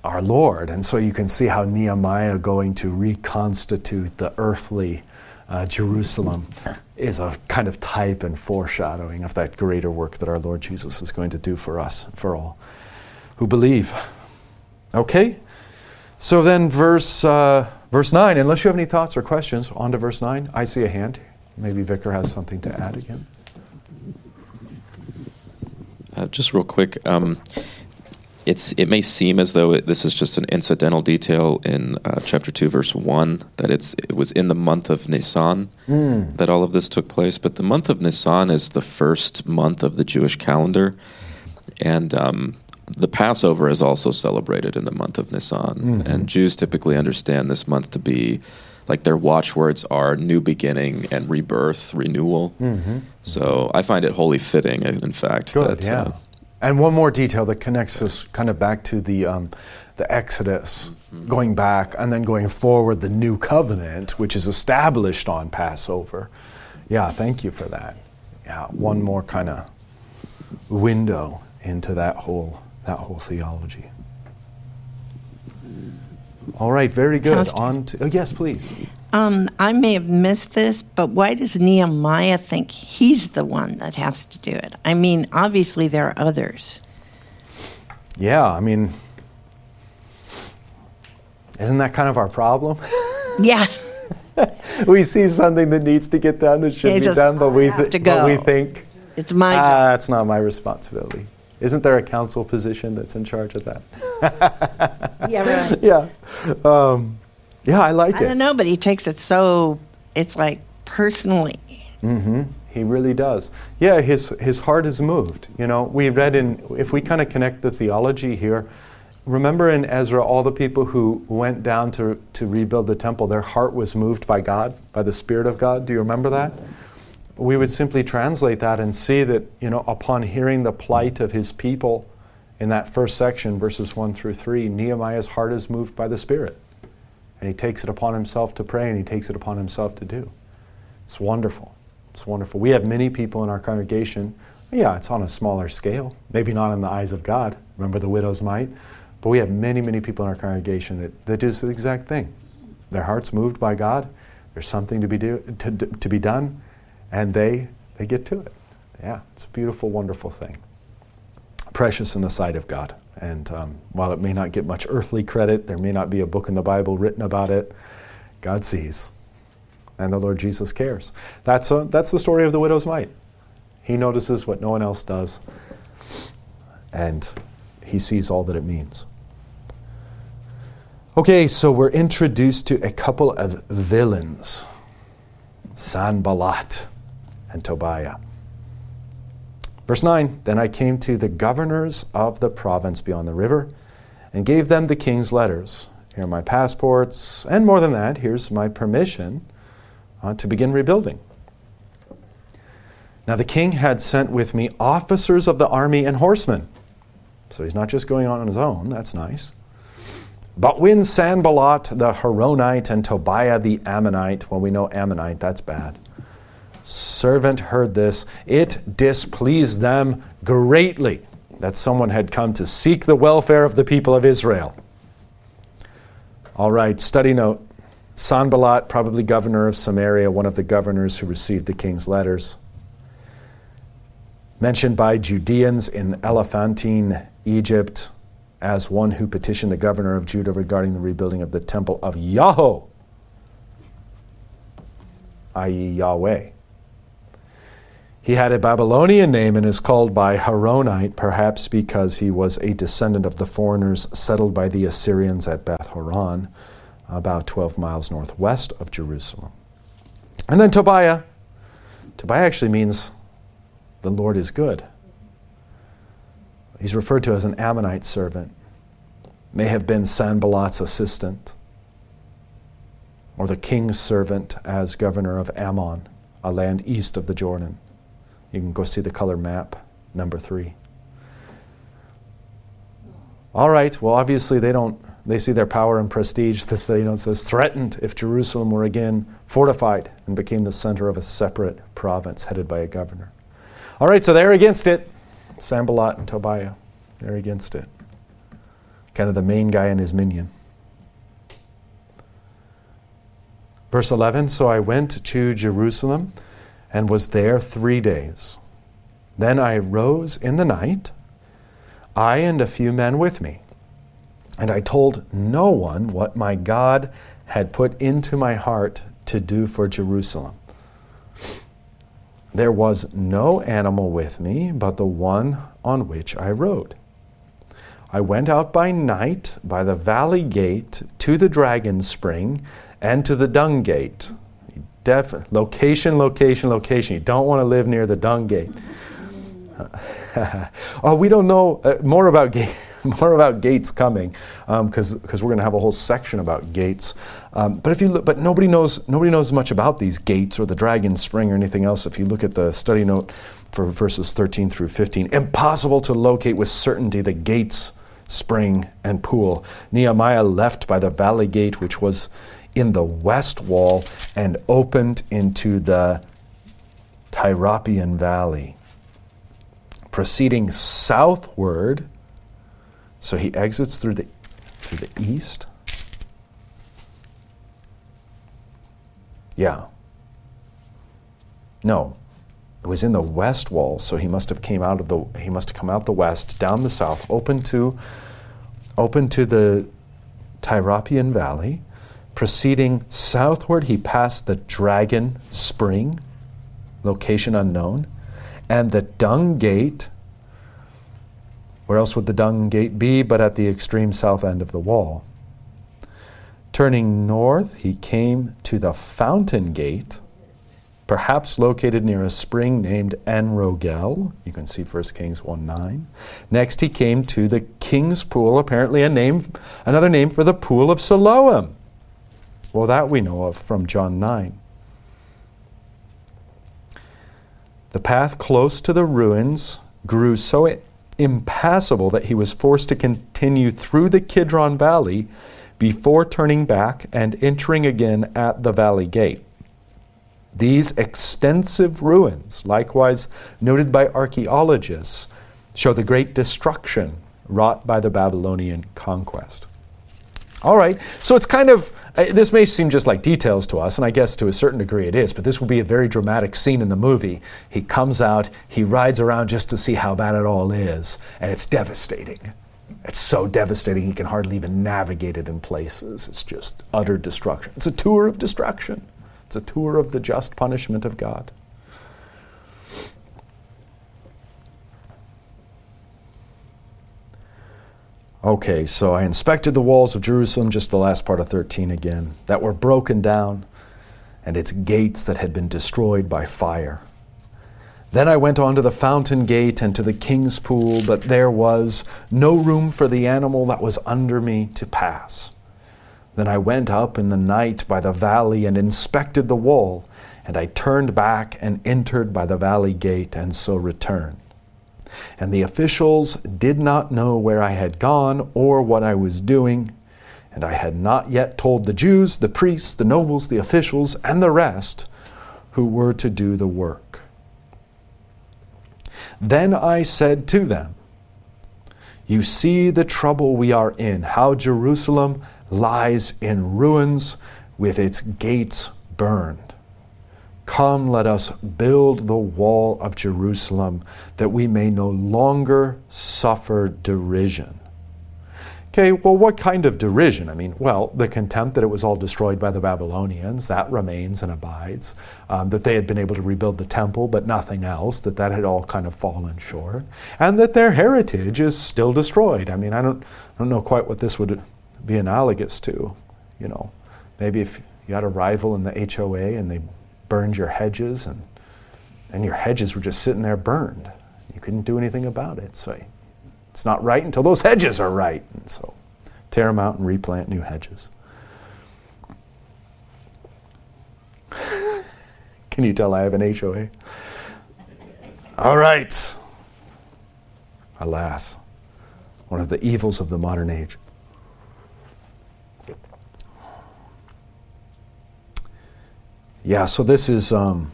Our Lord. And so you can see how Nehemiah going to reconstitute the earthly uh, Jerusalem is a kind of type and foreshadowing of that greater work that our Lord Jesus is going to do for us, for all who believe. Okay? So then, verse, uh, verse 9, unless you have any thoughts or questions, on to verse 9. I see a hand. Maybe Vicar has something to add again. Uh, just real quick, um, it's it may seem as though it, this is just an incidental detail in uh, chapter two, verse one, that it's it was in the month of Nisan Mm. that all of this took place. But the month of Nisan is the first month of the Jewish calendar, and um, the Passover is also celebrated in the month of Nisan. And Jews typically understand this month to be like their watchwords are new beginning and rebirth, renewal. So I find it wholly fitting, in fact, Good, that yeah. uh, and one more detail that connects us kind of back to the, um, the Exodus, going back and then going forward, the new covenant, which is established on Passover. Yeah, thank you for that. Yeah, one more kind of window into that whole, that whole theology. All right, very good. On to, oh, yes, please. Um, I may have missed this, but why does Nehemiah think he's the one that has to do it? I mean, obviously there are others. Yeah, I mean, isn't that kind of our problem? <laughs> Yeah, <laughs> we see something that needs to get done that should It's be just, done, but we, thi- but we think, it's my ah, it's not my responsibility. Isn't there a council position that's in charge of that? <laughs> Yeah, right. yeah. Um, yeah, I like I it. don't know, but he takes it so, it's like personally. Mm-hmm. He really does. Yeah, his his heart is moved. You know, we read in if we kind of connect the theology here. Remember in Ezra, all the people who went down to, to rebuild the temple, their heart was moved by God, by the Spirit of God. Do you remember that? We would simply translate that and see that, you know, upon hearing the plight of his people in that first section, verses 1 through 3, Nehemiah's heart is moved by the Spirit. And he takes it upon himself to pray and he takes it upon himself to do. It's wonderful. It's wonderful. We have many people in our congregation. Yeah, it's on a smaller scale. Maybe not in the eyes of God. Remember the widow's mite? But we have many, many people in our congregation that, that do the exact thing. Their heart's moved by God. There's something to be, do, to, to be done, and they, they get to it. Yeah, it's a beautiful, wonderful thing. Precious in the sight of God. And um, while it may not get much earthly credit, there may not be a book in the Bible written about it, God sees. And the Lord Jesus cares. That's, a, that's the story of the widow's mite. He notices what no one else does, and he sees all that it means. Okay, so we're introduced to a couple of villains Sanballat and Tobiah. Verse 9 Then I came to the governors of the province beyond the river and gave them the king's letters. Here are my passports, and more than that, here's my permission uh, to begin rebuilding. Now the king had sent with me officers of the army and horsemen. So he's not just going on his own, that's nice. But when Sanballat the Horonite and Tobiah the Ammonite, well, we know Ammonite, that's bad. Servant heard this, it displeased them greatly that someone had come to seek the welfare of the people of Israel. All right, study note. Sanballat, probably governor of Samaria, one of the governors who received the king's letters. Mentioned by Judeans in Elephantine, Egypt, as one who petitioned the governor of Judah regarding the rebuilding of the temple of Yahweh, i.e., Yahweh. He had a Babylonian name and is called by Horonite, perhaps because he was a descendant of the foreigners settled by the Assyrians at Beth Horon, about 12 miles northwest of Jerusalem. And then Tobiah. Tobiah actually means the Lord is good. He's referred to as an Ammonite servant, may have been Sanballat's assistant, or the king's servant as governor of Ammon, a land east of the Jordan. You can go see the color map, number three. All right, well, obviously they don't, they see their power and prestige, the study note says, threatened if Jerusalem were again fortified and became the center of a separate province headed by a governor. All right, so they're against it. Sanballat and Tobiah, they're against it. Kind of the main guy and his minion. Verse 11 So I went to Jerusalem and was there three days. Then I rose in the night, I and a few men with me, and I told no one what my God had put into my heart to do for Jerusalem. There was no animal with me but the one on which I rode. I went out by night by the valley gate to the dragon spring and to the dung gate. Def- location, location, location. You don't want to live near the dung gate. <laughs> oh, we don't know uh, more about <laughs> more about gates coming because um, because we're going to have a whole section about gates. Um, but if you look, but nobody knows nobody knows much about these gates or the dragon spring or anything else. If you look at the study note for verses 13 through 15, impossible to locate with certainty the gates, spring, and pool. Nehemiah left by the valley gate, which was in the west wall and opened into the Tyropoeon Valley. Proceeding southward, so he exits through the, through the east. Yeah. No. It was in the west wall, so he must have came out of the he must have come out the west, down the south, open to open to the Tyropoeon Valley. Proceeding southward, he passed the Dragon Spring, location unknown, and the Dung Gate. Where else would the Dung Gate be but at the extreme south end of the wall? Turning north, he came to the Fountain Gate, perhaps located near a spring named En-Rogel. You can see 1 Kings 1 9. Next, he came to the King's Pool, apparently a name, another name for the Pool of Siloam. Well, that we know of from John 9. The path close to the ruins grew so impassable that he was forced to continue through the Kidron Valley before turning back and entering again at the valley gate. These extensive ruins, likewise noted by archaeologists, show the great destruction wrought by the Babylonian conquest. All right, so it's kind of, uh, this may seem just like details to us, and I guess to a certain degree it is, but this will be a very dramatic scene in the movie. He comes out, he rides around just to see how bad it all is, and it's devastating. It's so devastating he can hardly even navigate it in places. It's just utter destruction. It's a tour of destruction, it's a tour of the just punishment of God. Okay, so I inspected the walls of Jerusalem, just the last part of 13 again, that were broken down, and its gates that had been destroyed by fire. Then I went on to the fountain gate and to the king's pool, but there was no room for the animal that was under me to pass. Then I went up in the night by the valley and inspected the wall, and I turned back and entered by the valley gate, and so returned. And the officials did not know where I had gone or what I was doing. And I had not yet told the Jews, the priests, the nobles, the officials, and the rest who were to do the work. Then I said to them, You see the trouble we are in, how Jerusalem lies in ruins with its gates burned. Come, let us build the wall of Jerusalem that we may no longer suffer derision. Okay, well, what kind of derision? I mean, well, the contempt that it was all destroyed by the Babylonians, that remains and abides. Um, that they had been able to rebuild the temple, but nothing else, that that had all kind of fallen short. And that their heritage is still destroyed. I mean, I don't, I don't know quite what this would be analogous to. You know, maybe if you had a rival in the HOA and they burned your hedges, and and your hedges were just sitting there burned. You couldn't do anything about it. So it's not right until those hedges are right. And so tear them out and replant new hedges. <laughs> Can you tell I have an HOA? All right. Alas, one of the evils of the modern age. Yeah, so this is, um,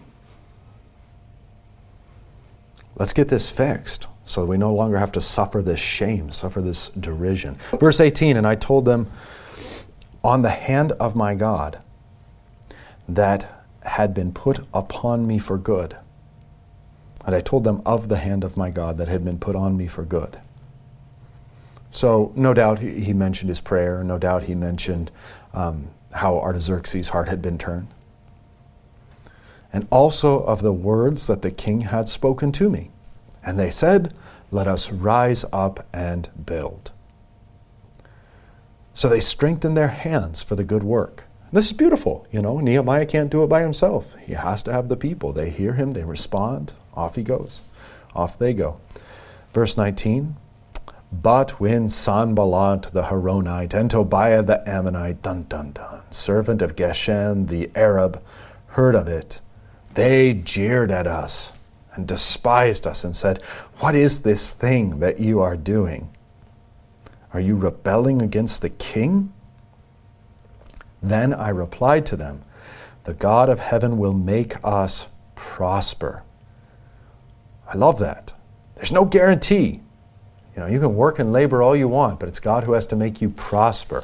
let's get this fixed so we no longer have to suffer this shame, suffer this derision. Verse 18, and I told them, on the hand of my God that had been put upon me for good. And I told them of the hand of my God that had been put on me for good. So, no doubt he mentioned his prayer. No doubt he mentioned um, how Artaxerxes' heart had been turned and also of the words that the king had spoken to me. And they said, Let us rise up and build. So they strengthened their hands for the good work. This is beautiful. You know, Nehemiah can't do it by himself. He has to have the people. They hear him, they respond, off he goes. Off they go. Verse 19 But when Sanballat the Horonite and Tobiah the Ammonite, dun dun dun, servant of Geshem the Arab, heard of it, they jeered at us and despised us and said, What is this thing that you are doing? Are you rebelling against the king? Then I replied to them, The God of heaven will make us prosper. I love that. There's no guarantee. You know, you can work and labor all you want, but it's God who has to make you prosper.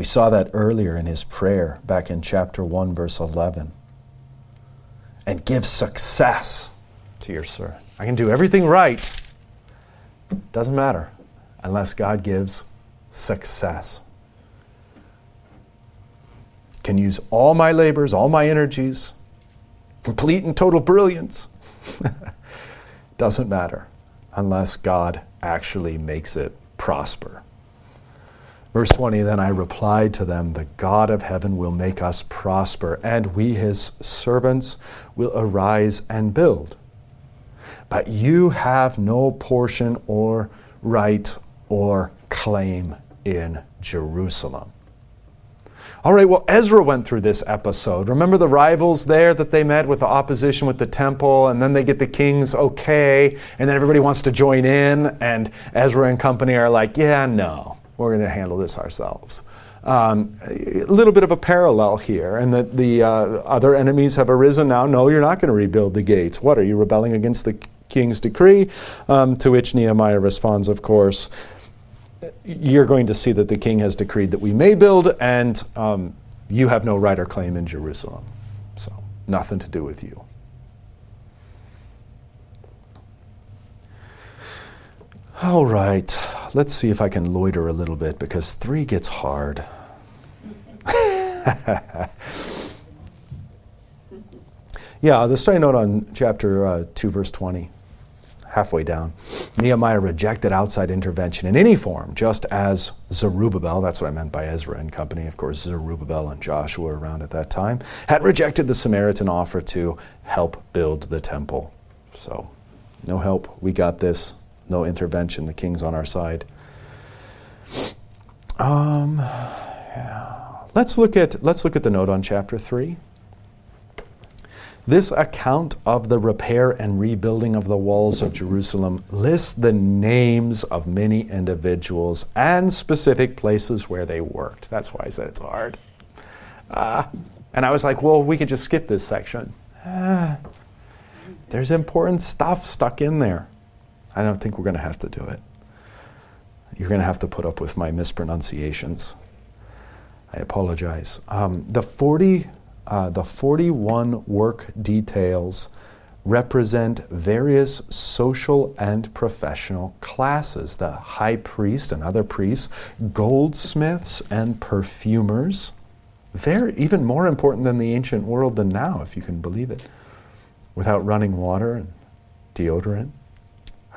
We saw that earlier in his prayer back in chapter 1, verse 11. And give success to your servant. I can do everything right. Doesn't matter unless God gives success. Can use all my labors, all my energies, complete and total brilliance. <laughs> Doesn't matter unless God actually makes it prosper. Verse 20 Then I replied to them, The God of heaven will make us prosper, and we, his servants, will arise and build. But you have no portion or right or claim in Jerusalem. All right, well, Ezra went through this episode. Remember the rivals there that they met with the opposition with the temple, and then they get the king's okay, and then everybody wants to join in, and Ezra and company are like, yeah, no we're going to handle this ourselves. Um, a little bit of a parallel here, and that the uh, other enemies have arisen now. No, you're not going to rebuild the gates. What are you rebelling against the king's decree? Um, to which Nehemiah responds, of course, you're going to see that the king has decreed that we may build, and um, you have no right or claim in Jerusalem. So, nothing to do with you. All right, let's see if I can loiter a little bit because three gets hard. <laughs> yeah, the study note on chapter uh, 2, verse 20, halfway down. Nehemiah rejected outside intervention in any form, just as Zerubbabel, that's what I meant by Ezra and company, of course, Zerubbabel and Joshua around at that time, had rejected the Samaritan offer to help build the temple. So, no help, we got this no intervention. The king's on our side. Um, yeah. Let's look at let's look at the note on chapter three. This account of the repair and rebuilding of the walls of Jerusalem lists the names of many individuals and specific places where they worked. That's why I said it's hard. Uh, and I was like, well, we could just skip this section. Uh, there's important stuff stuck in there. I don't think we're going to have to do it. You're going to have to put up with my mispronunciations. I apologize. Um, the 40, uh, the 41 work details represent various social and professional classes the high priest and other priests, goldsmiths and perfumers. Very, even more important than the ancient world than now, if you can believe it. Without running water and deodorant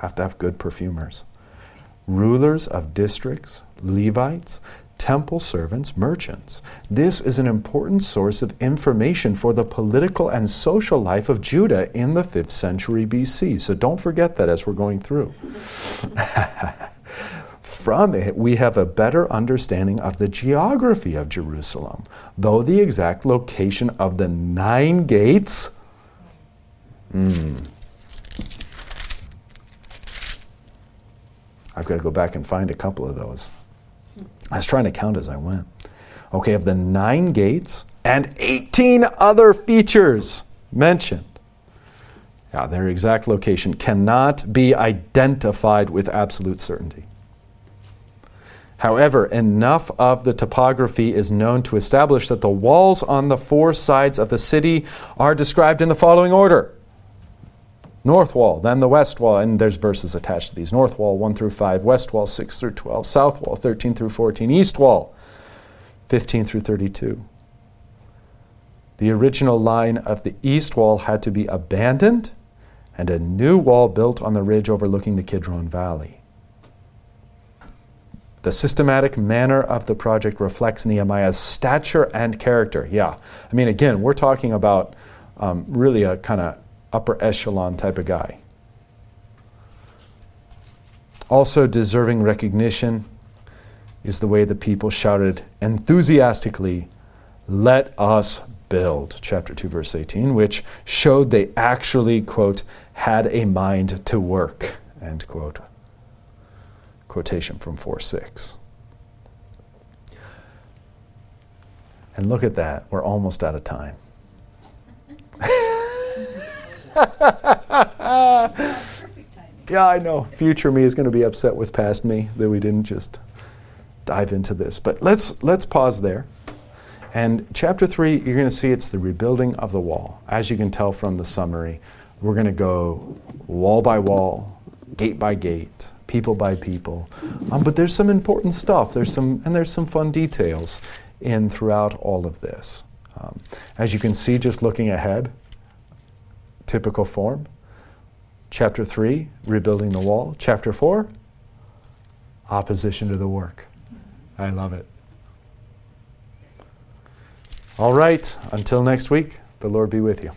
have to have good perfumers. Rulers of districts, Levites, temple servants, merchants. This is an important source of information for the political and social life of Judah in the 5th century BC. So don't forget that as we're going through. <laughs> From it, we have a better understanding of the geography of Jerusalem, though the exact location of the nine gates. Hmm. I've got to go back and find a couple of those. I was trying to count as I went. Okay, of the nine gates and 18 other features mentioned. Yeah, their exact location cannot be identified with absolute certainty. However, enough of the topography is known to establish that the walls on the four sides of the city are described in the following order north wall, then the west wall, and there's verses attached to these north wall 1 through 5, west wall 6 through 12, south wall 13 through 14, east wall 15 through 32. The original line of the east wall had to be abandoned and a new wall built on the ridge overlooking the Kidron Valley. The systematic manner of the project reflects Nehemiah's stature and character. Yeah, I mean, again, we're talking about um, really a kind of upper echelon type of guy. Also, deserving recognition is the way the people shouted enthusiastically, Let us build, chapter 2, verse 18, which showed they actually, quote, had a mind to work, end quote. Quotation from 4 6. And look at that, we're almost out of time. <laughs> <laughs> yeah, I know. Future me is going to be upset with past me that we didn't just dive into this. But let's let's pause there. And chapter 3, you're going to see it's the rebuilding of the wall. As you can tell from the summary, we're going to go wall by wall, gate by gate, people by people. Um, but there's some important stuff. There's some and there's some fun details in throughout all of this. Um, as you can see, just looking ahead, typical form. Chapter 3, rebuilding the wall. Chapter 4, opposition to the work. I love it. All right, until next week, the Lord be with you.